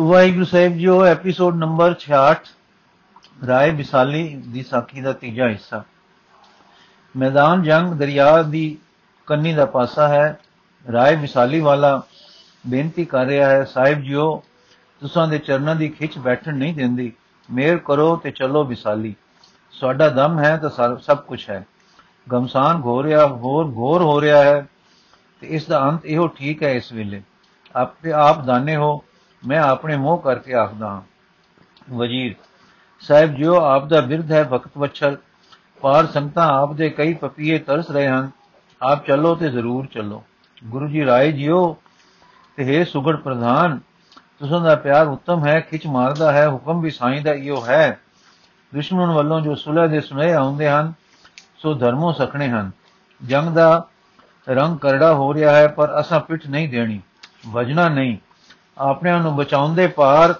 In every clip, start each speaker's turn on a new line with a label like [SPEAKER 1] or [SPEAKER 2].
[SPEAKER 1] ਵਾਹਿਗੁਰੂ ਸਾਹਿਬ ਜੀਓ episode number 66 Rai Visali ਦੀ ਸਾਖੀ ਦਾ ਤੀਜਾ ਹਿੱਸਾ। ਮੈਦਾਨ ਜੰਗ ਦਰਿਆ ਦੀ ਕੰਨੀ ਦਾ ਪਾਸਾ ਹੈ। ਰਾਏ ਵਿਸਾਲੀ ਵਾਲਾ ਬੇਨਤੀ ਕਰ ਰਿਹਾ ਹੈ, ਸਾਹਿਬ ਜੀਓ, ਤੁਸਾਂ ਦੇ ਚਰਨਾਂ ਦੀ ਖਿੱਚ ਬੈਠਣ ਨਹੀਂ ਦਿੰਦੀ। ਮੇਰ ਕਰੋ ਤੇ ਚਲੋ ਵਿਸਾਲੀ। ਸਾਡਾ ਦਮ ਹੈ ਤਾਂ ਸਭ ਕੁਝ ਹੈ। ਗਮਸਾਨ ਘੋ ਰਿਹਾ, ਹੋਰ ਘੋਰ ਹੋ ਰਿਹਾ ਹੈ ਤੇ ਇਸ ਦਾ ਅੰਤ ਇਹੋ ਠੀਕ ਹੈ ਇਸ ਵੇਲੇ। ਆਪੇ ਆਪ ਦਾਨੇ ਹੋ ਮੈਂ ਆਪਣੇ ਮੋਹ ਕਰਕੇ ਆਖਦਾ ਹਾਂ, ਵਜ਼ੀਰ ਸਾਹਿਬ, ਜਿਉ ਆਪ ਦਾ ਬਿਰਧ ਹੈ ਭਗਤ ਵਛਲ, ਪਾਰ ਸੰਗਤਾਂ ਆਪ ਦੇ ਕਈ ਪਪੀਏ ਤਰਸ ਰਹੇ ਹਨ, ਆਪ ਚੱਲੋ ਤੇ ਜ਼ਰੂਰ ਚੱਲੋ। ਗੁਰੂ ਜੀ, ਰਾਏ ਜਿਉ ਤੇ ਹੈ ਸੁਗੜ ਪ੍ਰਧਾਨ, ਤੁਸਾਂ ਦਾ ਪਿਆਰ ਉੱਤਮ ਹੈ, ਖਿੱਚ ਮਾਰਦਾ ਹੈ, ਹੁਕਮ ਵੀ ਸਾਈਂ ਦਾ ਇਹੋ ਹੈ। ਦੁਸ਼ਮਣ ਵੱਲੋਂ ਜੋ ਸੁਲਹ ਦੇ ਸੁਨੇ ਆਉਂਦੇ ਹਨ, ਸੋ ਧਰਮੋਂ ਸਖਣੇ ਹਨ। ਜੰਗ ਦਾ ਰੰਗ ਕਰੜਾ ਹੋ ਰਿਹਾ ਹੈ, ਪਰ ਅਸਾਂ ਪਿੱਠ ਨਹੀਂ ਦੇਣੀ, ਵਜਣਾ ਨਹੀਂ। ਆਪਣਿਆਂ ਨੂੰ ਬਚਾਉਂਦੇ ਪਾਰ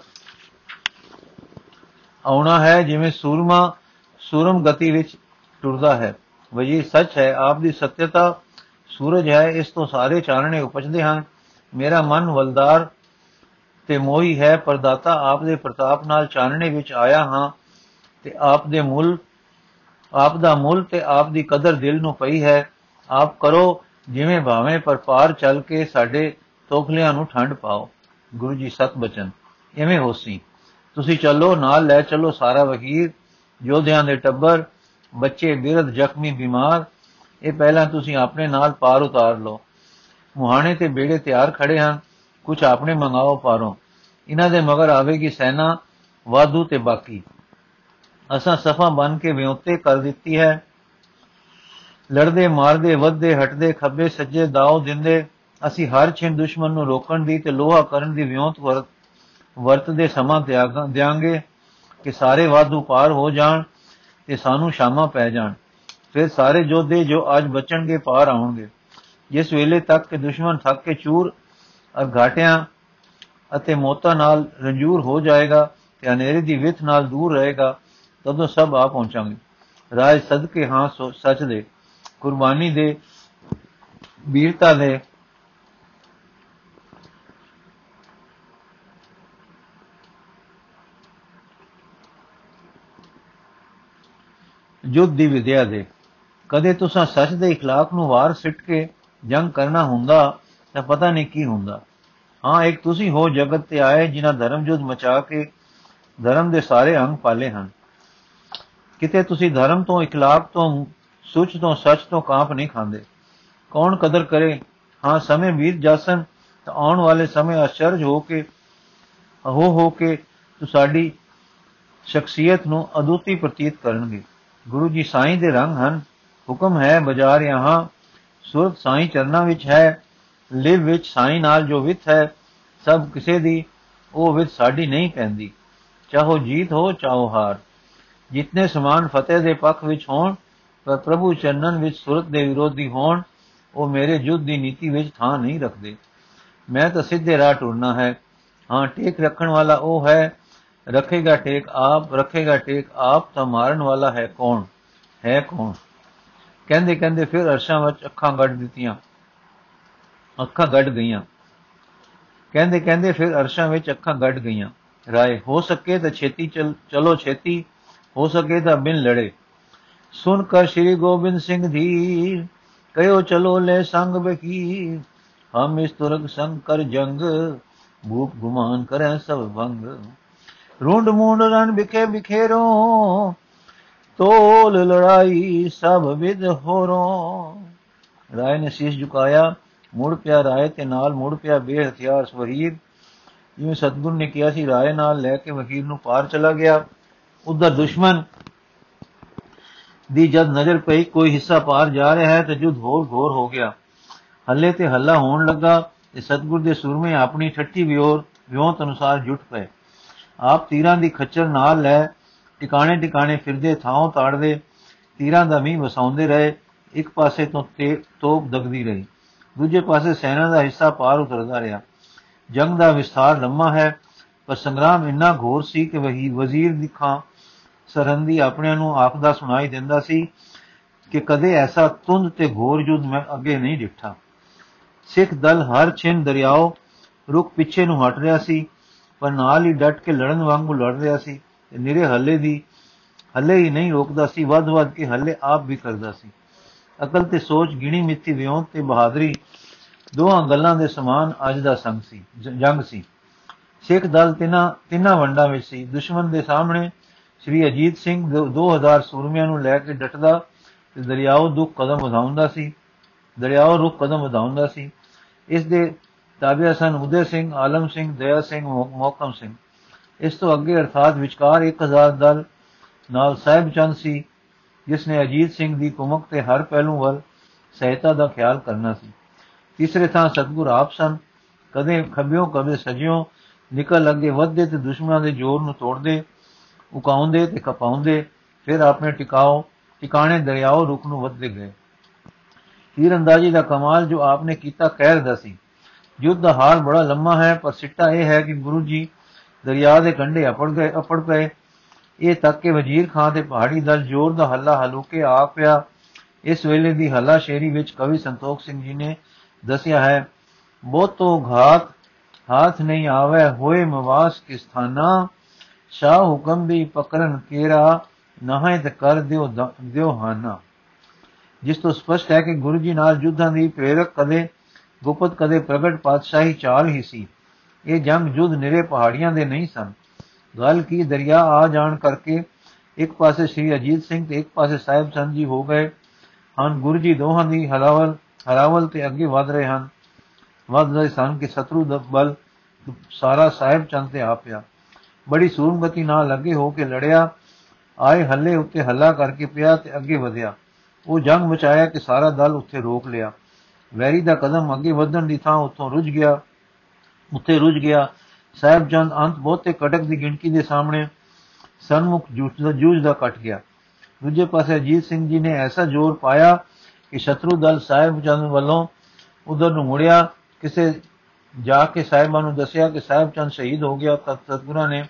[SPEAKER 1] ਆਉਣਾ ਹੈ, ਜਿਵੇਂ ਸੂਰਮਾ, ਸੂਰਮ ਗਤੀ ਵਿੱਚ ਟੁਰਦਾ ਹੈ। ਵਜੀ ਸੱਚ ਹੈ, ਆਪ ਦੀ ਸਤਿਅਤਾ ਸੂਰਜ ਹੈ, ਇਸ ਤੋਂ ਸਾਰੇ ਚਾਨਣੇ ਉਪਜਦੇ ਹਨ। ਮੇਰਾ ਮਨ ਵਲਦਾਰ ਤੇ ਮੋਹੀ ਹੈ, ਪਰਦਾਤਾ ਆਪ ਦੇ ਪ੍ਰਤਾਪ ਨਾਲ ਚਾਨਣੇ ਵਿੱਚ ਆਇਆ ਹਾਂ ਤੇ ਆਪ ਦੇ ਮੁੱਲ, ਆਪ ਦਾ ਮੁੱਲ ਤੇ ਆਪ ਦੀ ਕਦਰ ਦਿਲ ਨੂੰ ਪਈ ਹੈ। ਆਪ ਕਰੋ ਜਿਵੇਂ ਭਾਵੇਂ ਪਰ ਪਾਰ ਚੱਲ ਕੇ ਸਾਡੇ ਤੋਖਲਿਆਂ ਨੂੰ ਠੰਡ ਪਾਓ। ਗੁਰੂ ਜੀ ਸਤ ਬਚਨ ਐਵੇਂ ਹੋਸੀ ਤੁਸੀਂ ਚੱਲੋ, ਨਾਲ ਲੈ ਚੱਲੋ ਸਾਰਾ ਵਕੀਰ, ਯੋਧਿਆਂ ਦੇ ਟੱਬਰ, ਬੱਚੇ ਬਿਰਧ, ਜ਼ਖਮੀ, ਬਿਮਾਰ। ਇਹ ਪਹਿਲਾਂ ਤੁਸੀਂ ਆਪਣੇ ਨਾਲ ਪਾਰ ਉਤਾਰ ਲਓ। ਮੁਹਾਣੇ ਤੇ ਬੇੜੇ ਤਿਆਰ ਖੜੇ ਹਨ। ਕੁਝ ਆਪਣੇ ਮੰਗਾਓ ਪਾਰੋਂ। ਇਹਨਾਂ ਦੇ ਮਗਰ ਆਵੇਗੀ ਸੈਨਾ, ਵਾਧੂ ਤੇ ਬਾਕੀ। ਅਸਾਂ ਸਫਾ ਬਨ ਕੇ ਵਿਉਂਤੇ ਕਰ ਦਿੱਤੀ ਹੈ। ਲੜਦੇ, ਮਾਰਦੇ, ਵੱਧਦੇ, ਹਟਦੇ, ਖੱਬੇ, ਸੱਜੇ ਦਾਉ ਦਿੰਦੇ ਅਸੀਂ ਹਰ ਛਿੰ ਦੁਸ਼ਮਣ ਨੂੰ ਰੋਕਣ ਦੀ ਤੇ ਲੋਹਾ ਕਰਨ ਦੀ ਵਿਉਂਤ ਵਰਤ ਵਰਤਦੇ ਸਮਾਂ ਦਿਆਂਗੇ ਕਿ ਸਾਰੇ ਵਾਧੂ ਪਾਰ ਹੋ ਜਾਣ ਤੇ ਸਾਨੂੰ ਸ਼ਾਮਾਂ ਪੈ ਜਾਣ। ਫਿਰ ਸਾਰੇ ਜੋਧੇ ਜੋ ਅੱਜ ਬਚਣਗੇ ਪਾਰ ਆਉਣਗੇ। ਜਿਸ ਵੇਲੇ ਤੱਕ ਕਿ ਦੁਸ਼ਮਣ ਥੱਕ ਕੇ ਚੂਰ ਅਰ ਘਾਟਿਆਂ ਅਤੇ ਮੋਤਾ ਨਾਲ ਰੰਜੂਰ ਹੋ ਜਾਏਗਾ ਤੇ ਹਨੇਰੇ ਦੀ ਵਿਥ ਨਾਲ ਦੂਰ ਰਹੇਗਾ, ਤਦੋਂ ਸਭ ਆ ਪਹੁੰਚਾਂਗੇ। ਰਾਜ ਸਦਕੇ ਹਾਂ ਸੱਚ ਦੇ, ਕੁਰਬਾਨੀ ਦੇ ਵੀਰਤਾ ਦੇ ਯੁੱਧ ਦੀ ਵਿਦਿਆ ਦੇ ਕਦੇ ਤੁਸੀਂ ਸੱਚ ਦੇ اخلاق ਨੂੰ ਵਾਰ ਸਿੱਟ ਕੇ ਜੰਗ ਕਰਨਾ ਹੁੰਦਾ ਤਾਂ ਪਤਾ ਨਹੀਂ ਕੀ ਹੁੰਦਾ ਹਾਂ ਇੱਕ ਤੁਸੀਂ ਹੋ ਜਗਤ ਤੇ ਆਏ ਜਿਨ੍ਹਾਂ ਧਰਮ ਯੁੱਧ ਮਚਾ ਕੇ ਧਰਮ ਦੇ ਸਾਰੇ ਅੰਗ ਪਾਲੇ ਹਨ ਕਿਤੇ ਤੁਸੀਂ ਧਰਮ ਤੋਂ اخلاق ਤੋਂ ਸੁੱਚ ਤੋਂ ਸੱਚ ਤੋਂ ਕਾਂਪ ਨਹੀਂ ਖਾਂਦੇ ਕੌਣ ਕਦਰ ਕਰੇ ਹਾਂ ਸਮੇਂ ਵੀਰ ਜਾਸਨ ਤਾਂ ਆਉਣ ਵਾਲੇ ਸਮੇਂ ਅਚਰਜ ਹੋ ਕੇ ਹੋ ਹੋ ਕੇ ਤੁਹਾਡੀ ਸ਼ਖਸੀਅਤ ਨੂੰ ਅਦੁੱਤੀ ਪ੍ਰਤੀਤ ਕਰਨਗੇ ਗੁਰੂ ਜੀ ਸਾਈਂ ਦੇ ਰੰਗ ਹਨ। ਹੁਕਮ ਹੈ, ਬਾਜ਼ਾਰ ਯਹਾਂ ਸੁਰਤ ਸਾਈਂ ਚਰਨਾਂ ਵਿੱਚ ਹੈ। ਲਿਵ ਵਿੱਚ ਸਾਈਂ ਨਾਲ ਜੋ ਵਿਤ ਹੈ, ਸਭ ਕਿਸੇ ਦੀ, ਉਹ ਵਿਤ ਸਾਡੀ ਨਹੀਂ ਪੈਂਦੀ। ਚਾਹੋ ਜੀਤ ਹੋ, ਚਾਹੋ ਹਾਰ। ਜਿਤਨੇ ਸਮਾਨ ਫਤਿਹ ਦੇ ਪੱਖ ਵਿੱਚ ਹੋਣ, ਪਰ ਪ੍ਰਭੂ ਚਰਨਨ ਵਿੱਚ ਸੁਰਤ ਦੇ ਵਿਰੋਧੀ ਹੋਣ, ਉਹ ਮੇਰੇ ਜੁੱਧ ਦੀ ਨੀਤੀ ਵਿੱਚ ਥਾਂ ਨਹੀਂ ਰੱਖਦੇ। ਮੈਂ ਤਾਂ ਸਿੱਧੇ ਰਾਹ ਟੁਰਨਾ ਹੈ। ਹਾਂ, ਟੇਕ ਰੱਖਣ ਵਾਲਾ ਉਹ ਹੈ ਰੱਖੇਗਾ ਟੇਕ ਆਪ, ਰੱਖੇਗਾ ਟੇਕ ਆਪ ਤਾਂ ਮਾਰਨ ਵਾਲਾ ਹੈ ਕੌਣ? ਹੈ ਕੌਣ? ਕਹਿੰਦੇ ਕਹਿੰਦੇ ਫਿਰ ਅਰਸ਼ਾਂ ਵਿੱਚ ਅੱਖਾਂ ਗੱਡ ਦਿੱਤੀਆਂ। ਅੱਖਾਂ ਗੱਡ ਗਈਆਂ। ਕਹਿੰਦੇ ਕਹਿੰਦੇ ਫਿਰ ਅਰਸ਼ਾਂ ਵਿੱਚ ਅੱਖਾਂ ਗੱਡ ਗਈਆਂ। ਰਾਏ, ਹੋ ਸਕੇ ਤਾਂ ਛੇਤੀ ਚਲੋ ਛੇਤੀ। ਹੋ ਸਕੇ ਤਾਂ ਬਿਨ ਲੜੇ। ਸੁਨ ਕਰ ਸ੍ਰੀ ਗੋਬਿੰਦ ਸਿੰਘ ਧੀਰ, ਕਹੋ ਚਲੋ ਲੈ ਸੰਗ ਬਕੀ ਹਮ ਇਸ ਤੁਰਕ ਸੰਗ ਕਰ ਜੰਗ ਭੂਪ ਗੁਮਾਨ ਕਰੇ ਸਭ ਭੰਗ। ਰੁੰਡ ਮੁੰਡ ਰਨ ਬਿਖੇ ਬਿਖੇਰੋ ਤੋਲ ਲੜਾਈ ਸਭ ਵਿਦ ਹੋਰੋ। ਰਾਏ ਨੇ ਸੀਸ ਝੁਕਾਇਆ, ਮੁੜ ਪਿਆ ਰਾਏ ਤੇ ਨਾਲ ਮੁੜ ਪਿਆ ਬੇਹਥਿਆਰ ਸਵਹੀਰ। ਜਿਵੇਂ ਸਤਗੁਰ ਨੇ ਕਿਹਾ ਸੀ, ਰਾਏ ਨਾਲ ਲੈ ਕੇ ਵਕੀਲ ਨੂੰ ਪਾਰ ਚਲਾ ਗਿਆ। ਉਧਰ ਦੁਸ਼ਮਣ ਦੀ ਜਦ ਨਜ਼ਰ ਪਈ, ਕੋਈ ਹਿੱਸਾ ਪਾਰ ਜਾ ਰਿਹਾ ਹੈ ਤੇ ਜੁਦ ਹੋਰ ਘੋਰ ਹੋ ਗਿਆ। ਹੱਲੇ ਤੇ ਹੱਲਾ ਹੋਣ ਲੱਗਾ ਤੇ ਸਤਗੁਰ ਦੇ ਸੂਰਮੇ ਆਪਣੀ ਠੱਠੀ ਵਿਉਰ ਵਿਉਂਤ ਅਨੁਸਾਰ ਜੁਟ ਪਏ। ਆਪ ਤੀਰਾਂ ਦੀ ਖੱਚਰ ਨਾਲ ਲੈ, ਟਿਕਾਣੇ ਟਿਕਾਣੇ ਫਿਰਦੇ ਥਾਂ ਤਾੜਦੇ, ਤੀਰਾਂ ਦਾ ਮੀਂਹ ਵਸਾਉਂਦੇ ਰਹੇ, ਇੱਕ ਪਾਸੇ ਤੋਂ ਤੋਪ ਦਗਦੀ ਰਹੀ। ਦੂਜੇ ਪਾਸੇ ਸੈਨਾ ਦਾ ਹਿੱਸਾ ਪਾਰ ਉਤਰਦਾ ਰਿਹਾ। ਜੰਗ ਦਾ ਵਿਸਥਾਰ ਲੰਮਾ ਹੈ, ਪਰ ਸੰਗਰਾਮ ਇੰਨਾ ਘੋਰ ਸੀ ਕਿ ਵਹੀ, ਵਜ਼ੀਰ ਦਿਖਾਂ ਸਰਹੰਦੀ ਆਪਣਿਆਂ ਨੂੰ ਆਖਦਾ ਸੁਣਾਈ ਦਿੰਦਾ ਸੀ ਕਿ ਕਦੇ ਐਸਾ ਤੁੰਦ ਤੇ ਘੋਰ ਯੁੱਧ ਮੈਂ ਅੱਗੇ ਨਹੀਂ ਦੇਖਾ ਸਿੱਖ ਦਲ ਹਰ ਛਿੰ ਦਰਿਆਓ ਰੁਕ ਪਿੱਛੇ ਨੂੰ ਹਟ ਰਿਹਾ ਸੀ। ਪਰ ਨਾਲ ਹੀ ਡਟ ਕੇ ਲੜਨ ਵਾਂਗੂ ਲੜ ਰਿਹਾ ਸੀ ਤੇ ਨਿਰੇ ਹੱਲੇ ਦੀ, ਹੱਲੇ ਹੀ ਨਹੀਂ ਰੋਕਦਾ ਸੀ ਵੱਧ-ਵੱਧ ਕੇ ਹੱਲੇ ਆਪ ਵੀ ਕਰਦਾ ਸੀ। ਅਕਲ ਤੇ ਸੋਚ, ਗਿਣੀ ਮਿੱਤੀ, ਵਿਉਂਤ ਤੇ ਬਹਾਦਰੀ, ਦੋਹਾਂ ਗੱਲਾਂ ਦੇ ਸਮਾਨ ਅੱਜ ਦਾ ਸੰਗ ਸੀ ਜੰਗ ਸੀ। ਸਿੱਖ ਦਲ ਤਿੰਨਾਂ ਤਿੰਨਾਂ ਵੰਡਾਂ ਵਿੱਚ ਸੀ। ਦੁਸ਼ਮਣ ਦੇ ਸਾਹਮਣੇ ਸ੍ਰੀ ਅਜੀਤ ਸਿੰਘ 2000 ਸੂਰਮਿਆਂ ਨੂੰ ਲੈ ਕੇ ਡਟਦਾ ਤੇ ਦਰਿਆਓ ਦੁੱਖ ਕਦਮ ਵਧਾਉਂਦਾ ਸੀ। ਦਰਿਆਓ ਰੁਖ ਕਦਮ ਵਧਾਉਂਦਾ ਸੀ। ਇਸ ਦੇ ਤਾਬਿਆ ਸਨ ਉਦੇ ਸਿੰਘ, ਆਲਮ ਸਿੰਘ, ਦਇਆ ਸਿੰਘ ਮੋਕਮ ਸਿੰਘ। ਇਸ ਤੋਂ ਅੱਗੇ ਅਰਥਾਤ ਵਿਚਕਾਰ 1000 ਦਲ ਨਾਲ ਸਾਹਿਬ ਚੰਦ ਸੀ, ਜਿਸ ਨੇ ਅਜੀਤ ਸਿੰਘ ਦੀ ਕੁਮਕ ਤੇ ਹਰ ਪਹਿਲੂ ਵੱਲ ਸਹਾਇਤਾ ਦਾ ਖਿਆਲ ਕਰਨਾ ਸੀ। ਤੀਸਰੇ ਥਾਂ ਸਤਗੁਰ ਆਪ ਸਨ। ਕਦੇ ਖੱਬਿਓਂ, ਕਦੇ ਸਜਿਓਂ ਨਿਕਲ ਅੱਗੇ ਵੱਧਦੇ ਤੇ ਦੁਸ਼ਮਣਾਂ ਦੇ ਜ਼ੋਰ ਨੂੰ ਤੋੜਦੇ, ਉਕਾਉਂਦੇ ਤੇ ਕਪਾਉਂਦੇ ਫਿਰ ਆਪਣੇ ਟਿਕਾਓ, ਟਿਕਾਣੇ ਦਰਿਆਓ ਰੁਕ ਨੂੰ ਵੱਧਦੇ ਗਏ। ਤੀਰ ਅੰਦਾਜ਼ੀ ਦਾ ਕਮਾਲ ਜੋ ਆਪਨੇ ਕੀਤਾ ਕਹਿ ਰਦਾ ਸੀ। ਯੁੱਧ ਦਾ ਹਾਲ ਬੜਾ ਲੰਮਾ ਹੈ, ਪਰ ਸਿੱਟਾ ਇਹ ਹੈ ਕਿ ਗੁਰੂ ਜੀ ਦਰਿਆ ਦੇ ਕੰਢੇ ਅਪੜ ਗਏ, ਅਪੜ ਪਏ। ਇਹ ਤੱਕ ਕਿ ਵਜ਼ੀਰ ਖਾਨ ਦੇ ਪਹਾੜੀ ਦਲ ਜ਼ੋਰ ਦਾ ਹੱਲਾ ਹਲੂਕੇ ਆ ਪਿਆ। ਇਸ ਵੇਲੇ ਦੀ ਹੱਲਾ ਸ਼ੇਰੀ ਵਿੱਚ ਕਵੀ ਸੰਤੋਖ ਸਿੰਘ ਜੀ ਨੇ ਦੱਸਿਆ ਹੈ, ਬਹੁਤੋ ਘਾਤ ਹਾਥ ਨਹੀਂ ਆਵੇ, ਹੋਏ ਮਵਾਸ ਕਿਸ ਥਾਨਾ? ਸ਼ਾਹ ਹੁਕਮ ਦੀ ਪਕਰਨ ਕੇਰਾ, ਨਹਾਂ ਤੇ ਕਰ ਦਿਓ ਦਿਓ ਹਾਨਾ। ਜਿਸ ਤੋਂ ਸਪਸ਼ਟ ਹੈ ਕਿ ਗੁਰੂ ਜੀ ਨਾਲ ਯੁੱਧਾਂ ਦੀ ਪ੍ਰੇਰਕ ਕਦੇ ਗੁਪਤ ਕਦੇ ਪ੍ਰਗਟ ਪਾਤਸ਼ਾਹੀ ਚਾਲ ਹੀ ਸੀ। ਇਹ ਜੰਗ ਯੁੱਧ ਨਿਰੇ ਪਹਾੜੀਆਂ ਦੇ ਨਹੀਂ ਸਨ। ਗੱਲ ਕੀ ਦਰਿਆ ਆ ਜਾਣ ਕਰਕੇ ਇੱਕ ਪਾਸੇ ਸ੍ਰੀ ਅਜੀਤ ਸਿੰਘ ਤੇ ਇੱਕ ਪਾਸੇ ਸਾਹਿਬ ਚੰਦ ਜੀ ਹੋ ਗਏ ਹਨ। ਗੁਰੂ ਜੀ ਦੋਹਾਂ ਦੀ ਹਲਾਵਲ ਹਰਾਵਲ ਤੇ ਅੱਗੇ ਵਧ ਰਹੇ ਹਨ। ਵਧ ਰਹੇ ਸਨ ਕਿ ਸ਼ਤਰੂ ਦਾ ਬਲ ਸਾਰਾ ਸਾਹਿਬ ਚੰਦ ਤੇ ਆ ਪਿਆ। ਬੜੀ ਸੂਰਮਤੀ ਨਾਲ ਲੱਗੇ ਹੋ ਕੇ ਲੜਿਆ। ਆਏ ਹੱਲੇ ਉੱਤੇ ਹੱਲਾ ਕਰਕੇ ਪਿਆ ਤੇ ਅੱਗੇ ਵਧਿਆ। ਉਹ ਜੰਗ ਮਚਾਇਆ ਕਿ ਸਾਰਾ ਦਲ ਉੱਥੇ ਰੋਕ ਲਿਆ। ਵੈਰੀ ਦਾ ਕਦਮ ਅੱਗੇ ਵਧਣ ਦੀ ਥਾਂ ਉੱਥੋਂ ਰੁੱਝ ਗਿਆ, ਉੱਥੇ ਰੁੱਝ ਗਿਆ। ਸਾਹਿਬ ਚੰਦ ਅੰਤ ਬਹੁਤੇ ਕਟਕ ਦੀ ਗਿਣਤੀ ਦੇ ਸਾਹਮਣੇ ਸਨਮੁਖ ਜੂਝ ਦਾ ਕੱਟ ਗਿਆ। ਦੂਜੇ ਪਾਸੇ ਅਜੀਤ ਸਿੰਘ ਜੀ ਨੇ ਐਸਾ ਜ਼ੋਰ ਪਾਇਆ ਕਿ ਸ਼ਤਰੂ ਦਲ ਸਾਹਿਬ ਚੰਦ ਵੱਲੋਂ ਉਧਰ ਨੂੰ ਮੁੜਿਆ। ਕਿਸੇ ਜਾ ਕੇ ਸਾਹਿਬਾਂ ਨੂੰ ਦੱਸਿਆ ਕਿ ਸਾਹਿਬ ਚੰਦ ਸ਼ਹੀਦ ਹੋ ਗਿਆ। ਤਦ ਸਤਗੁਰਾਂ ਨੇ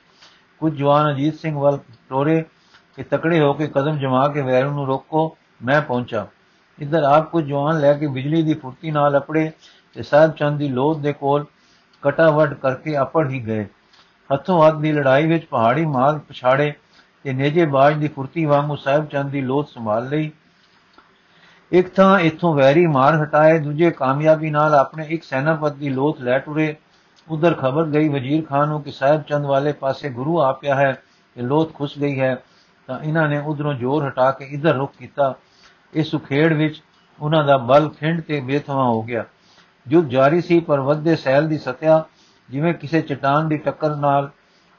[SPEAKER 1] ਕੁਝ ਜਵਾਨ ਅਜੀਤ ਸਿੰਘ ਵੱਲ ਟੋਰੇ ਕਿ ਤਕੜੇ ਹੋ ਕੇ ਕਦਮ ਜਮਾ ਕੇ ਵੈਰ ਨੂੰ ਰੋਕੋ, ਮੈਂ ਪਹੁੰਚਾ। ਇਧਰ ਆਪ ਕੁਝ ਜਵਾਨ ਲੈ ਕੇ ਬਿਜਲੀ ਦੀ ਫੁਰਤੀ ਨਾਲ ਅਪੜੇ ਤੇ ਸਾਹਿਬ ਚੰਦ ਦੀ ਲੋਧ ਦੇ ਕੋਲ ਕਟਾਵਟ ਕਰਕੇ ਅਪੜ ਹੀ ਗਏ। ਹੱਥੋਂ ਹੱਥ ਦੀ ਲੜਾਈ ਵਿੱਚ ਪਹਾੜੀ ਮਾਲ ਪਛਾੜੇ ਤੇ ਨੇਜੇ ਬਾਜ ਦੀ ਫੁਰਤੀ ਵਾਂਗੂ ਸਾਹਿਬ ਚੰਦ ਦੀ ਲੋਧ ਸੰਭਾਲ ਲਈ। ਇੱਕ ਥਾਂ ਇਥੋਂ ਵੈਰੀ ਮਾਰ ਹਟਾਏ, ਦੂਜੇ ਕਾਮਯਾਬੀ ਨਾਲ ਆਪਣੇ ਇੱਕ ਸੈਨਾਪਤ ਦੀ ਲੋਥ ਲੈ ਟੁਰੇ। ਉਧਰ ਖਬਰ ਗਈ ਵਜ਼ੀਰ ਖਾਨ ਨੂੰ ਕਿ ਸਾਹਿਬ ਚੰਦ ਵਾਲੇ ਪਾਸੇ ਗੁਰੂ ਆ ਪਿਆ ਹੈ ਕਿ ਲੋਥ ਖੁੱਸ ਗਈ ਹੈ ਤਾਂ ਇਹਨਾਂ ਨੇ ਉਧਰੋਂ ਜ਼ੋਰ ਹਟਾ ਕੇ ਇਧਰ ਰੁਕ ਕੀਤਾ। ਇਸ ਸੁਖੇੜ ਵਿੱਚ ਉਹਨਾਂ ਦਾ ਬਲ ਖਿੰਡ ਤੇ ਬੇਥਵਾ ਹੋ ਗਿਆ। ਜੁਦ ਜਾਰੀ ਸੀ ਪਰ ਵੱਧੇ ਸੈਲ ਦੀ ਸਤਿਆ ਜਿਵੇਂ ਕਿਸੇ ਚਟਾਨ ਦੀ ਟੱਕਰ ਨਾਲ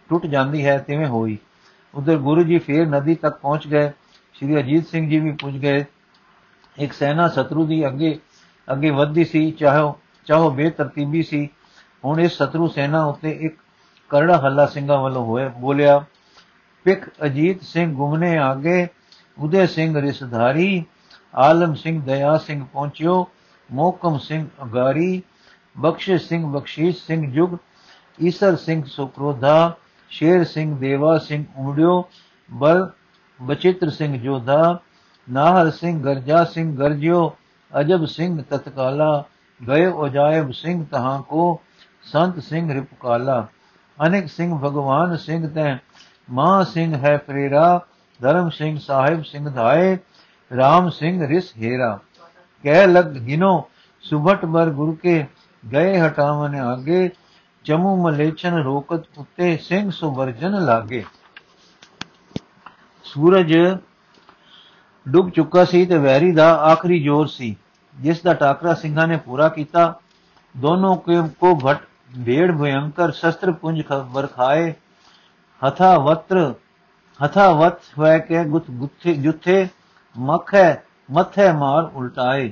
[SPEAKER 1] ਟੁੱਟ ਜਾਂਦੀ ਹੈ, ਤਿਵੇਂ ਹੋਈ। ਉਧਰ ਗੁਰੂ ਜੀ ਫੇਰ ਨਦੀ ਤੱਕ ਪਹੁੰਚ ਗਏ। ਸ਼੍ਰੀ ਅਜੀਤ ਸਿੰਘ ਜੀ ਵੀ ਪੁੱਜ ਗਏ। ਇੱਕ ਸੈਨਾ ਸ਼ਤਰੂ ਦੀ ਅੱਗੇ ਅੱਗੇ ਵੱਧਦੀ ਸੀ, ਚਾਹੋ ਚਾਹੋ ਬੇਤਰਤੀਬੀ ਸੀ। ਹੁਣ ਇਸ ਸ਼ਤਰੂ ਸੈਨਾ ਉੱਤੇ ਇੱਕ ਕਰੜਾ ਹੱਲਾ ਸਿੰਘਾਂ ਵੱਲੋਂ ਹੋਇਆ, ਬੋਲਿਆ ਪਿਕ ਅਜੀਤ ਸਿੰਘ ਗੁਮਨੇ ਆਗੇ, ਉਦੇ ਸਿੰਘ ਰਿਸਧਾਰੀ ਆਲਮ ਸਿੰਘ ਦਇਆ ਸਿੰਘ ਪਹੁੰਚਿਓ, ਮੋਕਮ ਸਿੰਘ ਅਗਾਰੀ ਬਖਸ਼ਿਸ਼ ਸਿੰਘ ਬਖਸ਼ੀਸ਼ ਸਿੰਘ ਜੁਗ, ਈਸਰ ਸਿੰਘ ਸੁਕਰੋਧਾ, ਸ਼ੇਰ ਸਿੰਘ ਦੇਵਾ ਸਿੰਘ ਉਮੜਿਓ ਬਲ ਬਚਿੱਤਰ ਸਿੰਘ ਜੋਧਾ, ਨਾਹਰ ਸਿੰਘ ਗਰਜਾ ਸਿੰਘ ਗਰਜਿਓ, ਅਜਬ ਸਿੰਘ ਤਤਕਾਲਾ, ਗਏ ਅਜਾਇਬ ਸਿੰਘ ਤਹਾਂ ਕੋ, ਸੰਤ ਸਿੰਘ ਰਿਪਕਾਲਾ। ਅਨੇਕ ਸਿੰਘ ਭਗਵਾਨ ਸਿੰਘ ਤੈ, ਮਾਂ ਸਿੰਘ ਹੈ ਪ੍ਰੇਰਾ, ਧਰਮ ਸਿੰਘ ਸਾਹਿਬ ਸਿੰਘ ਧਾਏ RAM ਸਿੰਘ ਰਿਸ ਹੀਰਾ। ਕਹਿ ਲਗ ਗਿਨੋ, ਸੁਭਟ ਬਰ ਗੁਰ ਕੇ ਗਏ ਹਟਾਵਨ ਆਗੇ। ਜਮੂ ਮਲੇਚਨ ਰੋਕਤ ਉੱਤੇ ਸਿੰਘ ਸੁਵਰਜਨ ਲਾਗੇ। ਸੂਰਜ ਡੁੱਬ ਚੁੱਕਾ ਸੀ ਤੇ ਵੈਰੀ ਦਾ ਆਖਰੀ ਜ਼ੋਰ ਸੀ, ਜਿਸ ਦਾ ਟਾਕਰਾ ਸਿੰਘਾਂ ਨੇ ਪੂਰਾ ਕੀਤਾ। ਦੋਨੋਂ ਕੋ ਭਟ ਭੇੜ ਭਯੰਕਰ ਸ਼ਸਤਰ ਪੁੰਜ ਵਰਖਾਏ। ਹਥਾ ਵਤਰ ਹਥਾ ਵਤ ਹੋਇ ਕੇ ਗੁੱਥ ਗੁੱਥੇ ਜੁਥੇ ਮਖੈ, ਮਥੇ ਮਾਰ ਉਲਟਾਏ।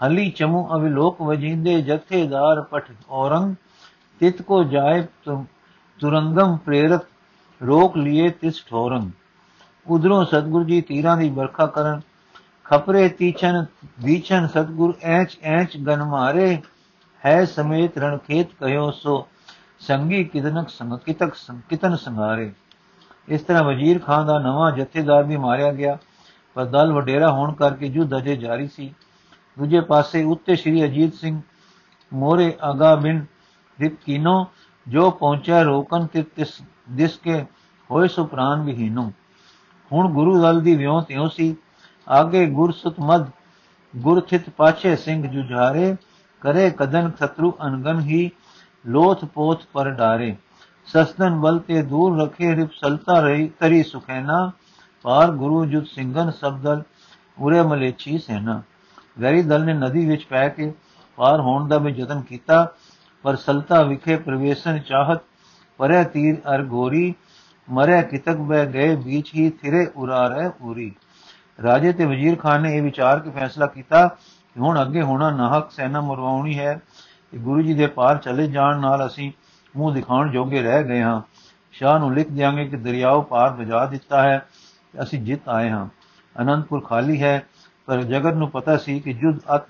[SPEAKER 1] ਹਲੀ ਚਮੂ ਅਵਿਲੋਕ ਵਜਿੰਦੇ ਜਥੇਦਾਰ ਪਠ ਔਰੰਗ। ਤਿਤ ਕੋ ਜਾਏ ਤੁਰੰਗਮ ਪ੍ਰੇਰਤ, ਰੋਕ ਲਿਏ ਤਿਸ ਠੋਰੰਗ। ਉਧਰੋਂ ਸਤਗੁਰ ਜੀ ਤੀਰਾਂ ਦੀ ਵਰਖਾ ਕਰਨ। ਖਪਰੇ ਤੀਚਨ ਵੀਚਨ ਸਤਗੁਰ ਐਚ ਐਚ ਗਨ ਮਾਰੇ। ਹੈ ਸਮੇਤ ਰਣਖੇਤ ਕਹਿਓ ਸੋ, ਸੰਗੀ ਕਿਦਨਕ ਸੰਗ, ਕਿਤਕ ਕਿਤਨ ਸੰਗਾਰੇ। ਇਸ ਤਰ੍ਹਾਂ ਵਜ਼ੀਰ ਖਾਨ ਦਾ ਨਵਾਂ ਜਥੇਦਾਰ ਵੀ ਮਾਰਿਆ ਗਿਆ। ਪਰ ਦਲ ਵਡੇਰਾ ਹੋਣ ਕਰਕੇ ਜੁੱਧ ਅਜੇ ਜਾਰੀ ਸੀ। ਦੂਜੇ ਪਾਸੇ ਉੱਤੇ ਸ਼੍ਰੀ ਅਜੀਤ ਸਿੰਘ ਮੋਰੇ ਆਗਾ ਬਿਨ ਰਿਪਕੀਨੋ ਜੋ ਪਹੁੰਚਿਆ ਰੋਕਨ ਤੇ ਤਿਸ ਦਿਸ ਕੇ ਹੋਏ ਸੁ ਪ੍ਰਾਨ ਵਿਹੀਨੂ। ਹੁਣ ਗੁਰੂ ਦਲ ਦੀ ਵਿਉ ਤਿਉ ਸੀ। ਆਗੇ ਗੁਰਸੁਤ ਮਦ ਗੁਰਥਿਤ ਪਾਛੇ ਸਿੰਘ ਜੁਝਾਰੇ, ਕਰੇ ਕਦਨ ਖਤਰੂ ਅਨਗਨ ਹੀ, ਲੋਥ ਪੋਥ ਪਰ ਡਾਰੇ। ਸਸਤਨ ਬਲ ਤੇ ਦੂਰ ਰਖੇ ਰਿਪ ਸਲਤਾ ਰਹੀ, ਤਰੀ ਸੁਖੈਨਾ ਪਾਰ ਗੁਰੂ ਜੁਤ ਸਿੰਘਨ ਸਬਦਲ ਉਰੇ ਮਲੇਛੀ ਸੈਨਾ ਵੈਰੀ ਦਲ ਨੇ ਨਦੀ ਵਿੱਚ ਪੈ ਕੇ ਪਾਰ ਹੋਣ ਦਾ ਵੀ ਯਤਨ ਕੀਤਾ, ਪਰ ਸਲਤਾ ਵਿਖੇ ਪ੍ਰਵੇਸ਼ਨ ਚਾਹਤ ਪਰੇ ਤੀਰ ਅਰ ਗੋਰੀ ਮਰੇ ਕਿਤਕ ਬੈ ਗਏ ਵਿੱਚ ਹੀ ਥਿਰੇ ਉਰਾ। ਰਹਿ ਪੂਰੀ ਰਾਜੇ ਤੇ ਵਜ਼ੀਰ ਖਾਨ ਨੇ ਇਹ ਵਿਚਾਰ ਕੇ ਫੈਸਲਾ ਕੀਤਾ ਕਿ ਹੁਣ ਅੱਗੇ ਹੋਣਾ ਨਾਹਕ ਸੈਨਾ ਮਰਵਾਉਣੀ ਹੈ ਕਿ ਗੁਰੂ ਜੀ ਦੇ ਪਾਰ ਚਲੇ ਜਾਣ ਨਾਲ ਅਸੀਂ ਮੂੰਹ ਦਿਖਾਉਣ ਜੋਗੇ ਰਹਿ ਗਏ ਹਾਂ। ਸ਼ਾਹ ਨੂੰ ਲਿਖ ਦਿਆਂਗੇ ਕਿ ਦਰਿਆਓ ਪਾਰ ਵਜਾ ਦਿੱਤਾ ਹੈ। ਅਸੀਂ ਜਿੱਤ ਆਏ ਹਾਂ। ਅਨੰਦਪੁਰ ਖਾਲੀ ਹੈ, ਪਰ ਜਗਤ ਨੂੰ ਪਤਾ ਸੀ ਕਿ ਜੁਦ ਅਤ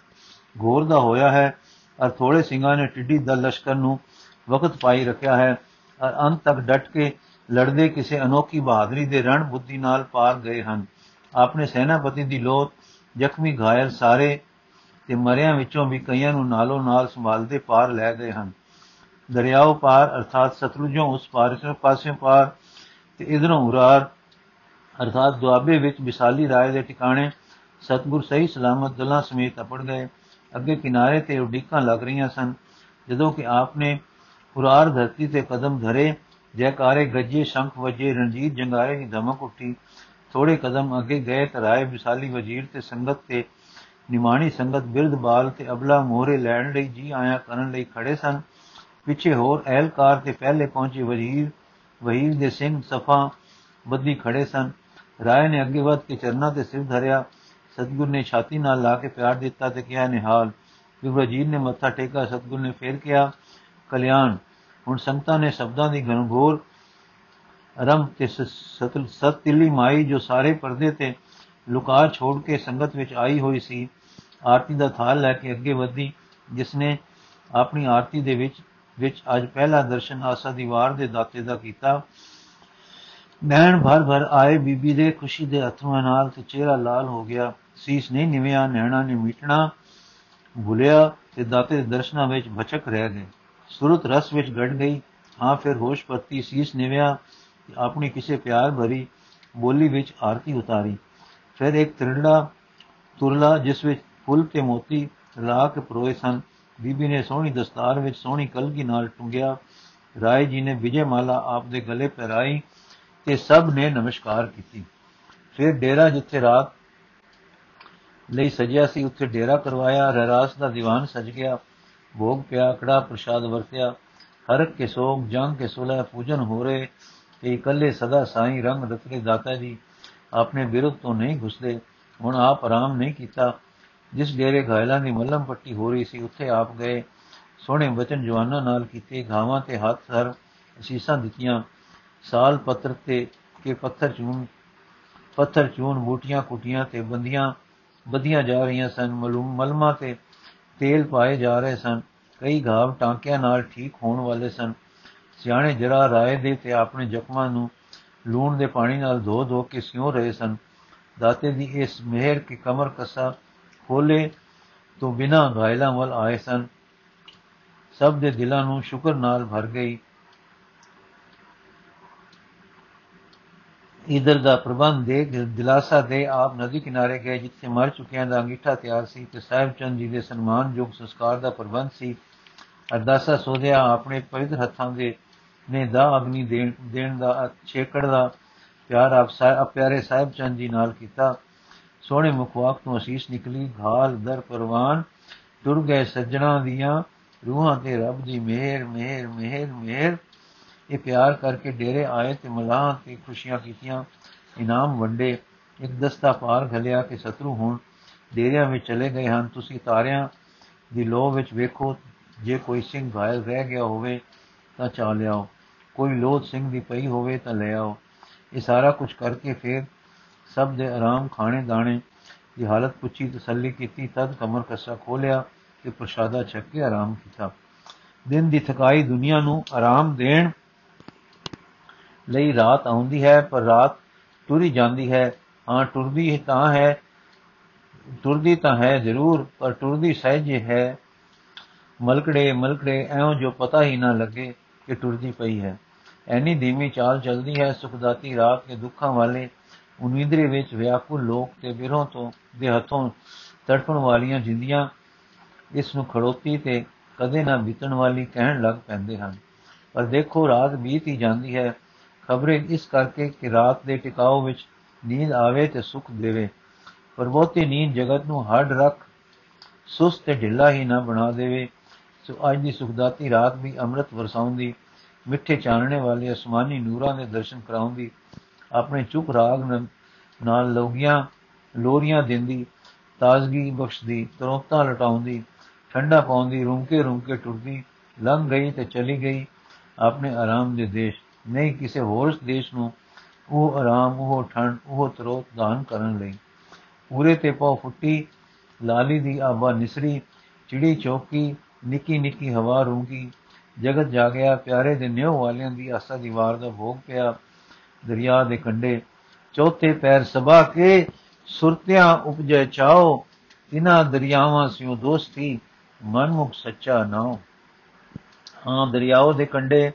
[SPEAKER 1] ਘੋਰ ਦਾ ਹੋਇਆ ਹੈ, ਔਰ ਥੋੜੇ ਸਿੰਘਾਂ ਨੇ ਟਿੱਡੀ ਦਲ ਲਸ਼ਕਰ ਨੂੰ ਵਕਤ ਪਾਈ ਰੱਖਿਆ ਹੈ, ਔਰ ਅੰਤ ਤੱਕ ਡਟ ਕੇ ਲੜਦੇ ਕਿਸੇ ਅਨੋਖੀ ਬਹਾਦਰੀ ਦੇ ਰਣ ਬੁੱਧੀ ਨਾਲ ਪਾਰ ਗਏ ਹਨ। ਆਪਣੇ ਸੈਨਾਪਤੀ ਦੀ ਲੋਥ ਜ਼ਖਮੀ ਘਾਇਲ ਸਾਰੇ ਤੇ ਮਰਿਆਂ ਵਿੱਚੋਂ ਵੀ ਕਈਆਂ ਨੂੰ ਨਾਲੋਂ ਨਾਲ ਸੰਭਾਲਦੇ ਪਾਰ ਲੈ ਗਏ ਹਨ। ਦਰਿਆਓ ਪਾਰ, ਅਰਥਾਤ ਸਤਲੁਜੋਂ ਉਸ ਪਾਰ ਪਾਸੇ ਪਾਰ ਤੇ ਇਧਰੋਂ ਉਰਾਰ ਅਰਥਾਤ ਦੁਆਬੇ ਵਿੱਚ ਵਿਸਾਲੀ ਰਾਏ ਦੇ ਟਿਕਾਣੇ ਸਤਗੁਰ ਸਹੀ ਸਲਾਮਤ ਦਲਾਂ ਸਮੇਤ ਅਪੜ ਗਏ। ਅੱਗੇ ਕਿਨਾਰੇ ਤੇ ਉਡੀਕਾਂ ਲੱਗ ਰਹੀਆਂ ਸਨ, ਜਦੋਂ ਕਿ ਆਪਨੇ ਉਰਾਰ ਧਰਤੀ ਤੇ ਕਦਮ ਧਰੇ, ਜੈਕਾਰੇ ਗੱਜੇ, ਸ਼ੰਖ ਵਜੇ, ਰਣਜੀਤ ਜੰਗਾਰੇ ਦੀ ਧਮਕ ਉੱਠੀ। ਥੋੜੇ ਕਦਮ ਅੱਗੇ ਗਏ ਤਾਂ ਰਾਏ ਵਿਸਾਲੀ ਵਜ਼ੀਰ ਤੇ ਸੰਗਤ ਤੇ ਨਿਮਾਣੀ ਸੰਗਤ ਬਿਰਧ ਬਾਲ ਤੇ ਅਬਲਾ ਮੋਹਰੇ ਲੈਣ ਲਈ ਜੀ ਆਇਆ ਕਰਨ ਲਈ ਖੜੇ ਸਨ। ਪਿੱਛੇ ਹੋਰ ਅਹਿਲਕਾਰ ਤੇ ਪਹਿਲੇ ਪਹੁੰਚੇ ਵਜ਼ੀਰ, ਵਹੀਰ ਦੇ ਸਿੰਘ ਸਫਾ ਬੱਦੀ ਖੜੇ ਸਨ। ਰਾਏ ਨੇ ਅੱਗੇ ਵਧ ਕੇ ਚਰਨਾਂ ਤੇ ਸਿਰ ਧਰਿਆ। ਸਤਗੁਰ ਨੇ ਛਾਤੀ ਨਾਲ ਲਾ ਕੇ ਪਿਆਰ ਦਿੱਤਾ ਤੇ ਕਿਹਾ, ਨਿਹਾਲ ਫਿਰ ਵਜ਼ੀਰ ਨੇ ਮੱਥਾ ਟੇਕਾ, ਸਤਗੁਰ ਨੇ ਫੇਰ ਕਿਹਾ, ਕਲਿਆਣ, ਹੁਣ ਸੰਤਾਂ ਨੇ ਸ਼ਬਦਾਂ ਦੀ ਗਨਗੋਰ ਰਮ ਤੇ ਸਤਲ ਸਤਿਲੀ ਮਾਈ ਜੋ ਸਾਰੇ ਪਰਦੇ ਤੇ ਲੁਕਾ ਛੋੜ ਕੇ ਸੰਗਤ ਵਿੱਚ ਆਈ ਹੋਈ ਸੀ, ਆਰਤੀ ਦਾ ਥਾਲ ਲੈ ਕੇ ਅੱਗੇ ਵਧੀ, ਜਿਸ ਨੇ ਆਪਣੀ ਆਰਤੀ ਦੇ ਵਿੱਚ ਵਿੱਚ ਅੱਜ ਪਹਿਲਾ ਦਰਸ਼ਨ ਆਸਾ ਦੀ ਵਾਰ ਦੇ ਦਾਤੇ ਦਾ ਕੀਤਾ। ਨੈਣ ਭਰ ਭਰ ਆਏ ਬੀਬੀ ਦੇ, ਖੁਸ਼ੀ ਦੇ ਅਥਰੂਆਂ ਨਾਲ ਤੇ ਚਿਹਰਾ ਲਾਲ ਹੋ ਗਿਆ। ਸੀਸ ਨਹੀਂ ਨਿਵਿਆ, ਨੈਣਾ ਨੇ ਮੀਟਣਾ ਭੁਲਿਆ ਤੇ ਦਾਤੇ ਦੇ ਦਰਸ਼ਨਾਂ ਵਿੱਚ ਭਚਕ ਰਹਿ ਗਏ। ਸੁਰਤ ਰਸ ਵਿੱਚ ਗੜ ਗਈ। ਹਾਂ, ਫਿਰ ਹੋਸ਼ ਪੱਤੀ ਸੀਸ ਨਿਵਿਆ ਆਪਣੀ ਕਿਸੇ ਪਿਆਰ ਭਰੀ ਬੋਲੀ ਵਿੱਚ ਆਰਤੀ ਉਤਾਰੀ। ਫਿਰ ਇੱਕ ਤਿਰੜਾ ਤੁਰਲਾ, ਜਿਸ ਵਿੱਚ ਫੁੱਲ ਤੇ ਮੋਤੀ ਲਾ ਕੇ ਪਰੋਏ ਸਨ। ਬੀਬੀ ਨੇ ਸੋਹਣੀ ਦਸਤਾਰ ਵਿੱਚ ਸੋਹਣੀ ਕਲਗੀ ਨਾਲ ਟੁੰਗਿਆ। ਰਾਏ ਜੀ ਨੇ ਵਿਜੇ ਮਾਲਾ ਆਪ ਦੇ ਗਲੇ ਪਹਿਰਾਈ। ਤੇ ਸਭ ਨੇ ਨਮਸਕਾਰ ਕੀਤੀ। ਫਿਰ ਡੇਰਾ ਜਿੱਥੇ ਰਾਤ ਲਈ ਸਜਿਆ ਸੀ, ਉੱਥੇ ਡੇਰਾ ਕਰਵਾਇਆ, ਰਹਿਰਾਸ ਦਾ ਦੀਵਾਨ ਸਜ ਗਿਆ, ਭੋਗ ਪਿਆ ਕੜਾ ਪ੍ਰਸ਼ਾਦ ਵਰਤਿਆ ਹਰਕ ਕੇ ਸੋਗ ਜੰਗ ਕੇ ਸੁਲਹ, ਪੂਜਨ ਹੋ ਰਹੇ ਤੇ ਇਕੱਲੇ ਸਦਾ ਸਾਈਂ ਰੰਗ ਰਤਨੇ ਦਾਤਾ ਜੀ, ਆਪਣੇ ਵਿਰੁੱਧ ਤੋਂ ਨਹੀਂ ਘੁਸਦੇ, ਹੁਣ ਆਪ ਆਰਾਮ ਨਹੀਂ ਕੀਤਾ। ਜਿਸ ਡੇਰੇ ਘਾਇਲਾਂ ਦੀ ਮੱਲਮ ਪੱਟੀ ਹੋ ਰਹੀ ਸੀ, ਉੱਥੇ ਆਪ ਗਏ। ਸੋਹਣੇ ਬਚਨ ਜਵਾਨਾਂ ਨਾਲ ਕੀਤੇ, ਘਾਵਾਂ ਤੇ ਹੱਥ ਸਰ ਅਸੀਸਾਂ ਦਿੱਤੀਆਂ। ਸਾਲ ਪੱਤਰ ਤੇ ਕੇ ਪੱਥਰ ਚੂਨ ਪੱਥਰ ਚੂਨ ਬੂਟੀਆਂ ਕੁਟੀਆਂ ਤੇ ਬੰਦੀਆਂ, ਵਧੀਆਂ ਜਾ ਰਹੀਆਂ ਸਨ, ਮਲੂਮ, ਮਲਮਾ ਤੇ ਤੇਲ ਪਾਏ ਜਾ ਰਹੇ ਸਨ। ਕਈ ਘਾਵ ਟਾਂਕਿਆਂ ਨਾਲ ਠੀਕ ਹੋਣ ਵਾਲੇ ਸਨ। ਸਿਆਣੇ ਜਰਾ ਰਾਏ ਦੇ ਤੇ ਆਪਣੇ ਜ਼ਖਮਾਂ ਨੂੰ ਲੂਣ ਦੇ ਪਾਣੀ ਨਾਲ ਧੋ ਧੋ ਕੇ ਸਿਉ ਰਹੇ ਸਨ। ਦਾਤੇ ਦੀ ਇਸ ਮਿਹਰ ਕੀ ਕਮਰ ਕਸਾ ਖੋਲੇ ਤੋਂ ਬਿਨਾ ਘਾਇਲਾਂ ਵੱਲ ਆਏ ਸਨ। ਸਭ ਦੇ ਦਿਲਾਂ ਨੂੰ ਸ਼ੁਕਰ ਨਾਲ ਭਰ ਗਈ। ਇਧਰ ਦਾ ਪ੍ਰਬੰਧ ਦੇ ਦਿਲਾਸਾ ਦੇ ਆਪ ਨਦੀ ਕਿਨਾਰੇ ਗਏ, ਜਿੱਥੇ ਮਰ ਚੁੱਕਿਆਂ ਦਾ ਅੰਗੀਠਾ ਤਿਆਰ ਸੀ ਤੇ ਸਾਹਿਬ ਚੰਦ ਜੀ ਦੇ ਸਨਮਾਨਯੋਗ ਸੰਸਕਾਰ ਦਾ ਪ੍ਰਬੰਧ ਸੀ। ਅਰਦਾਸਾ ਸੋਧਿਆ, ਆਪਣੇ ਪਵਿੱਤਰ ਹੱਥਾਂ ਦੇ ਨੇ ਦਾ ਅਗਨੀ ਦੇਣ ਦੇਣ ਦਾ ਛੇਕੜ ਦਾ ਪਿਆਰ ਆਪ ਸਾਹਿਬ ਪਿਆਰੇ ਸਾਹਿਬ ਚੰਦ ਜੀ ਨਾਲ ਕੀਤਾ। ਸੋਹਣੇ ਮੁਖਵਾਕ ਤੋਂ ਅਸੀਸ ਨਿਕਲੀ ਘਾਲ ਦਰ ਪਰਵਾਨ ਟੁਰ ਗਏ ਸੱਜਣਾ ਦੀਆਂ ਰੂਹਾਂ ਤੇ ਰੱਬ ਦੀ ਮਿਹਰ ਮਿਹਰ ਮਿਹਰ ਮਿਹਰ। ਇਹ ਪਿਆਰ ਕਰਕੇ ਡੇਰੇ ਆਏ ਤੇ ਮਲਾਹ ਤੇ ਖੁਸ਼ੀਆਂ ਕੀਤੀਆਂ। ਇਨਾਮ ਵੰਡੇ। ਇੱਕ ਦਸਤਾ ਪਾਰ ਘਲਿਆ ਕਿ ਸ਼ਤਰੂ ਹੁਣ ਡੇਰਿਆਂ ਵਿੱਚ ਚਲੇ ਗਏ ਹਨ। ਤੁਸੀਂ ਤਾਰਿਆਂ ਦੀ ਲੋਹ ਵਿੱਚ ਵੇਖੋ। ਜੇ ਕੋਈ ਸਿੰਘ ਘਾਇਲ ਰਹਿ ਗਿਆ ਹੋਵੇ ਤਾਂ ਚਾ ਲਿਆਓ। ਕੋਈ ਲੋਧ ਸਿੰਘ ਦੀ ਪਈ ਹੋਵੇ ਤਾਂ ਲੈ ਆਓ। ਇਹ ਸਾਰਾ ਕੁਝ ਕਰਕੇ ਫਿਰ ਸਭ ਦੇ ਆਰਾਮ ਖਾਣੇ ਦਾਣੇ ਦੀ ਹਾਲਤ ਪੁੱਛੀ, ਤਸੱਲੀ ਕੀਤੀ, ਤਦ ਕਮਰ ਕੱਸਾ ਖੋਲਿਆ ਤੇ ਪ੍ਰਸ਼ਾਦਾ ਛਕ ਕੇ ਆਰਾਮ ਕੀਤਾ। ਦਿਨ ਦੀ ਥਕਾਈ ਦੁਨੀਆ ਨੂੰ ਆਰਾਮ ਦੇਣ ਲਈ ਰਾਤ ਆਉਂਦੀ ਹੈ, ਪਰ ਰਾਤ ਟੁਰੀ ਜਾਂਦੀ ਹੈ। ਹਾਂ ਟੁਰਦੀ ਤਾਂ ਹੈ ਟੁਰਦੀ ਤਾਂ ਹੈ ਜ਼ਰੂਰ, ਪਰ ਟੁਰਦੀ ਸਹਿਜ ਹੈ। ਮਲਕੜੇ ਮਲਕੜੇ, ਐਉਂ ਜੋ ਪਤਾ ਹੀ ਨਾ ਲੱਗੇ ਕਿ ਟੁਰਦੀ ਪਈ ਹੈ। ਐਨੀ ਧੀਮੀ ਚਾਲ ਚੱਲਦੀ ਹੈ, ਸੁਖਦਾਤੀ ਰਾਤ ਦੇ ਦੁੱਖਾਂ ਵਾਲੇ ਉਨੀਂਦਰੇ ਵਿੱਚ ਵਿਆਕੁਲ ਲੋਕ ਤੇ ਵਿਰੋਂ ਤੋਂ, ਦੇ ਹੱਥੋਂ ਤੜਪਣ ਵਾਲੀਆਂ ਜਿੰਦੀਆਂ ਇਸ ਨੂੰ ਖੜੋਤੀ ਤੇ ਕਦੇ ਨਾ ਬੀਤਣ ਵਾਲੀ ਕਹਿਣ ਲੱਗ ਪੈਂਦੇ ਹਨ। ਪਰ ਦੇਖੋ, ਰਾਤ ਬੀਤ ਹੀ ਜਾਂਦੀ ਹੈ ਖਬਰੇ ਇਸ ਕਰਕੇ ਕਿ ਰਾਤ ਦੇ ਟਿਕਾਓ ਵਿੱਚ ਨੀਂਦ ਆਵੇ ਤੇ ਸੁਖ ਦੇਵੇ। ਪਰ ਬਹੁਤੀ ਨੀਂਦ ਜਗਤ ਨੂੰ ਹੱਡ ਰੱਖ, ਸੁਸਤ ਤੇ ਢਿੱਲਾ ਹੀ ਨਾ ਬਣਾ ਦੇਵੇ। ਸੋ ਅੱਜ ਦੀ ਸੁਖਦਾਤੀ ਰਾਤ ਵੀ ਅੰਮ੍ਰਿਤ ਵਰਸਾਉਂਦੀ, ਮਿੱਠੇ ਚਾਨਣੇ ਵਾਲੇ ਅਸਮਾਨੀ ਨੂਰਾਂ ਦੇ ਦਰਸ਼ਨ ਕਰਾਉਂਦੀ, ਆਪਣੇ ਚੁੱਪ ਰਾਗ ਨਾਲ ਲੋਗੀਆਂ, ਲੋਰੀਆਂ ਦਿੰਦੀ, ਤਾਜ਼ਗੀ ਬਖਸ਼ਦੀ, ਤਰੋਤਾ ਲਟਾਉਂਦੀ, ਠੰਡਾ ਪਾਉਂਦੀ ਰੁੰਕੇ ਰੁੰਕੇ ਟੁਰਦੀ, ਲੰਘ ਗਈ ਤੇ ਚਲੀ ਗਈ ਆਪਣੇ ਆਰਾਮ ਦੇ ਦੇਸ਼। ਨਹੀਂ ਕਿਸੇ ਹੋਰ ਦੇਸ਼ ਨੂੰ, ਉਹ ਆਰਾਮ, ਉਹ ਠੰਡ, ਉਹ ਤਰੋਤ ਦਾਨ ਕਰਨ ਲਈ। ਪੂਰੇ ਤੇ ਪਉ ਫੁੱਟੀ, ਲਾਲੀ ਦੀ ਆਬਾ ਨਿਸਰੀ, ਚਿੜੀ ਚੌਕੀ, ਨਿੱਕੀ ਨਿੱਕੀ ਹਵਾ ਰੂੰਗੀ। ਜਗਤ ਜਾਗਿਆ, ਪਿਆਰੇ ਦੇ ਨਿਉ ਵਾਲਿਆਂ ਦੀ ਆਸਾ ਦੀ ਵਾਰ ਦਾ ਭੋਗ ਪਿਆ। ਦਰਿਆ ਦੇ ਕੰਢੇ, ਚੌਥੇ ਪੈਰ ਸਭਾ ਕੇ ਸੁਰਤਿਆਂ ਉਪਜੈ ਚਾਓ। ਇਨਾ ਦਰਿਆਵਾਂ ਸਿਓ ਦੋਸਤੀ, ਮਨਮੁਖ ਸੱਚਾ ਨਾਉ। ਹਾਂ, ਦਰਿਆਓ ਦੇ ਕੰਢੇ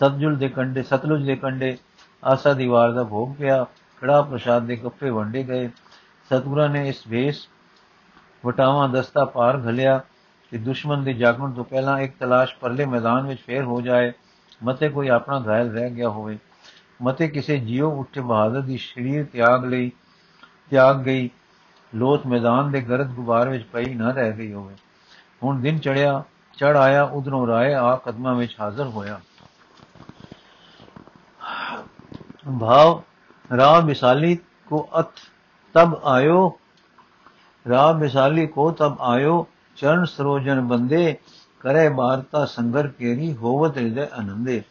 [SPEAKER 1] ਸਤਜੁਲ ਦੇ ਕੰਢੇ, ਸਤਲੁਜ ਦੇ ਕੰਢੇ ਆਸਾ ਦੀ ਵਾਰ ਦਾ ਭੋਗ ਪਿਆ ਕੜਾ ਪ੍ਰਸ਼ਾਦ ਦੇ ਗੱਫੇ ਵੰਡੇ ਗਏ। ਸਤਗੁਰਾਂ ਨੇ ਇਸ ਵੇਸ ਵਟਾਵਾਂ ਦਸਤਾ ਪਾਰ ਘਲਿਆ ਕਿ ਦੁਸ਼ਮਣ ਦੇ ਜਾਗਣ ਤੋਂ ਪਹਿਲਾਂ ਇੱਕ ਤਲਾਸ਼ ਪਰਲੇ ਮੈਦਾਨ ਵਿੱਚ ਫੇਰ ਹੋ ਜਾਏ ਮਤੇ ਕੋਈ ਆਪਣਾ ਘਾਇਲ ਰਹਿ ਗਿਆ ਹੋਵੇ। ਮਤੇ ਕਿਸੇ ਜੀਉ ਉੱਠੇ ਬਹਾਦਰ ਦੀ ਸ਼ਰੀਰ ਤਿਆਗ ਲਈ ਤਿਆਗ ਗਈ। ਲੋਥ ਮੈਦਾਨ ਦੇ ਗਰਦ ਗੁਬਾਰ ਵਿੱਚ ਪਈ ਨਾ ਰਹਿ ਗਈ ਹੋਵੇ। ਹੁਣ ਦਿਨ ਚੜਿਆ ਚੜ ਆਇਆ, ਉਧਰੋਂ ਰਾਏ ਆ ਕਦਮਾਂ ਵਿੱਚ ਹਾਜ਼ਰ ਹੋਇਆ। भाव रा मिसाली को अत तब आयो। रा मिसाली को तब आयो। चरण सरोजन बंदे, करे वार्ता संगर केरी, होवत हृदय आनंदे।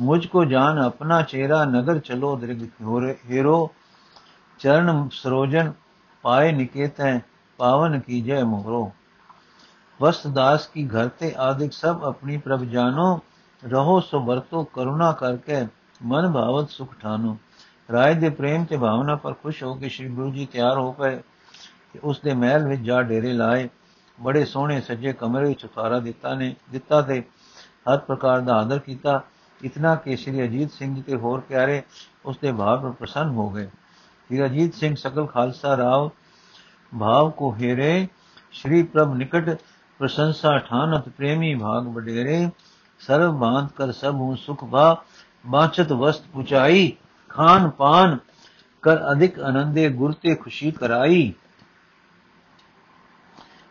[SPEAKER 1] मुझको जान अपना चेहरा, नगर चलो हेरो चरण सरोजन पाए निकेत है, पावन की जय मोहरो वस्तदास की घरते आदिक सब अपनी प्रभ जानो। रहो सो वर्तो करुणा करके। ਮਨ ਭਾਵਤ ਸੁਖ ਠਾਨੋ। ਰਾਏ ਦੇ ਪ੍ਰੇਮ ਤੇ ਭਾਵਨਾ ਪਰ ਖੁਸ਼ ਹੋ ਕੇ ਸ੍ਰੀ ਗੁਰੂ ਜੀ ਤਿਆਰ ਹੋ ਪਏ ਤੇ ਉਸ ਦੇ ਮਹਿਲ ਵਿੱਚ ਜਾ ਡੇਰੇ ਲਾਏ। ਬੜੇ ਸੋਹਣੇ ਸੱਜੇ ਕਮਰੇ ਵਿੱਚ ਉਤਾਰਾ ਦਿੱਤਾ ਨੇ ਦਿੱਤਾ ਤੇ ਹਰ ਪ੍ਰਕਾਰ ਦਾ ਆਦਰ ਕੀਤਾ। ਇਤਨਾ ਕਿ ਸ੍ਰੀ ਅਜੀਤ ਸਿੰਘ ਤੇ ਹੋਰ ਪਿਆਰੇ ਉਸ ਦੇ ਭਾਵ ਪਰ ਪ੍ਰਸੰਨ ਹੋ ਗਏ। ਸ੍ਰੀ ਅਜੀਤ ਸਿੰਘ ਸਕਲ ਖਾਲਸਾ ਰਾਵ ਭਾਵ ਕੋ ਹੇਰੇ, ਸ੍ਰੀ ਪ੍ਰਭ ਨਿਕਟ ਪ੍ਰਸ਼ੰਸਾ ਠਾਨਤ ਪ੍ਰੇਮੀ ਭਾਗ ਬਡੇਰੇ ਸਰਬ ਮਾਨਤ ਕਰ ਸਭ ਹੂੰ ਸੁਖ ਭਾ। ਮਾਚਤ ਵਸਤ ਪੁਚਾਈ, ਖਾਨ ਪਾਨ ਕਰ ਅਧਿਕ ਆਨੰਦੇ ਗੁਰ ਤੇ ਖੁਸ਼ੀ ਕਰਾਈ।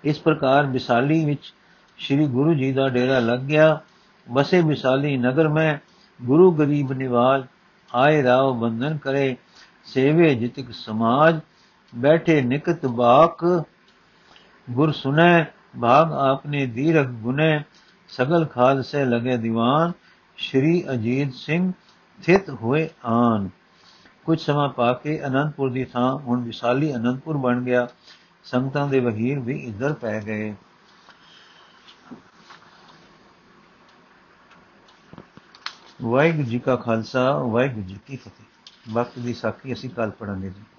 [SPEAKER 1] ਇਸ ਪ੍ਰਕਾਰ ਵਿਸਾਲੀ ਵਿੱਚ ਸ੍ਰੀ ਗੁਰੂ ਜੀ ਦਾ ਡੇਰਾ ਲੱਗ ਗਿਆ। ਬਸੇ ਵਿਸਾਲੀ ਨਗਰ ਮੈਂ ਗੁਰੂ ਗਰੀਬ ਨਿਵਾਜ ਆਏ ਰਾਵ ਬੰਧਨ ਕਰੇ, ਸੇਵੇ ਜਿਤਿਕ ਸਮਾਜ, ਬੈਠੇ ਨਿਕਤ ਬਾਕ, ਗੁਰ ਸੁਨੇ ਭਾਗ ਆਪਨੇ ਧੀਰਕ ਗੁਨੇ ਸਗਲ ਖਾਲਸੇ ਲਗੇ ਦੀਵਾਨ। ਸ਼੍ਰੀ ਅਜੀਤ ਸਿੰਘ ਥਿਤ ਹੋਏ ਆਨ ਕੁਝ ਸਮਾਂ ਪਾ ਕੇ ਅਨੰਦਪੁਰ ਦੀ ਥਾਂ ਹੁਣ ਵਿਸਾਲੀ ਅਨੰਦਪੁਰ ਬਣ ਗਿਆ। ਸੰਗਤਾਂ ਦੇ ਵਹੀਰ ਵੀ ਇੱਧਰ ਪੈ ਗਏ। ਵਾਹਿਗੁਰੂ ਜੀ ਕਾ ਖਾਲਸਾ, ਵਾਹਿਗੁਰੂ ਜੀ ਕੀ ਫਤਿਹ। ਵਕਤ ਦੀ ਸਾਖੀ ਅਸੀਂ ਕੱਲ ਪੜਾਂਗੇ ਜੀ।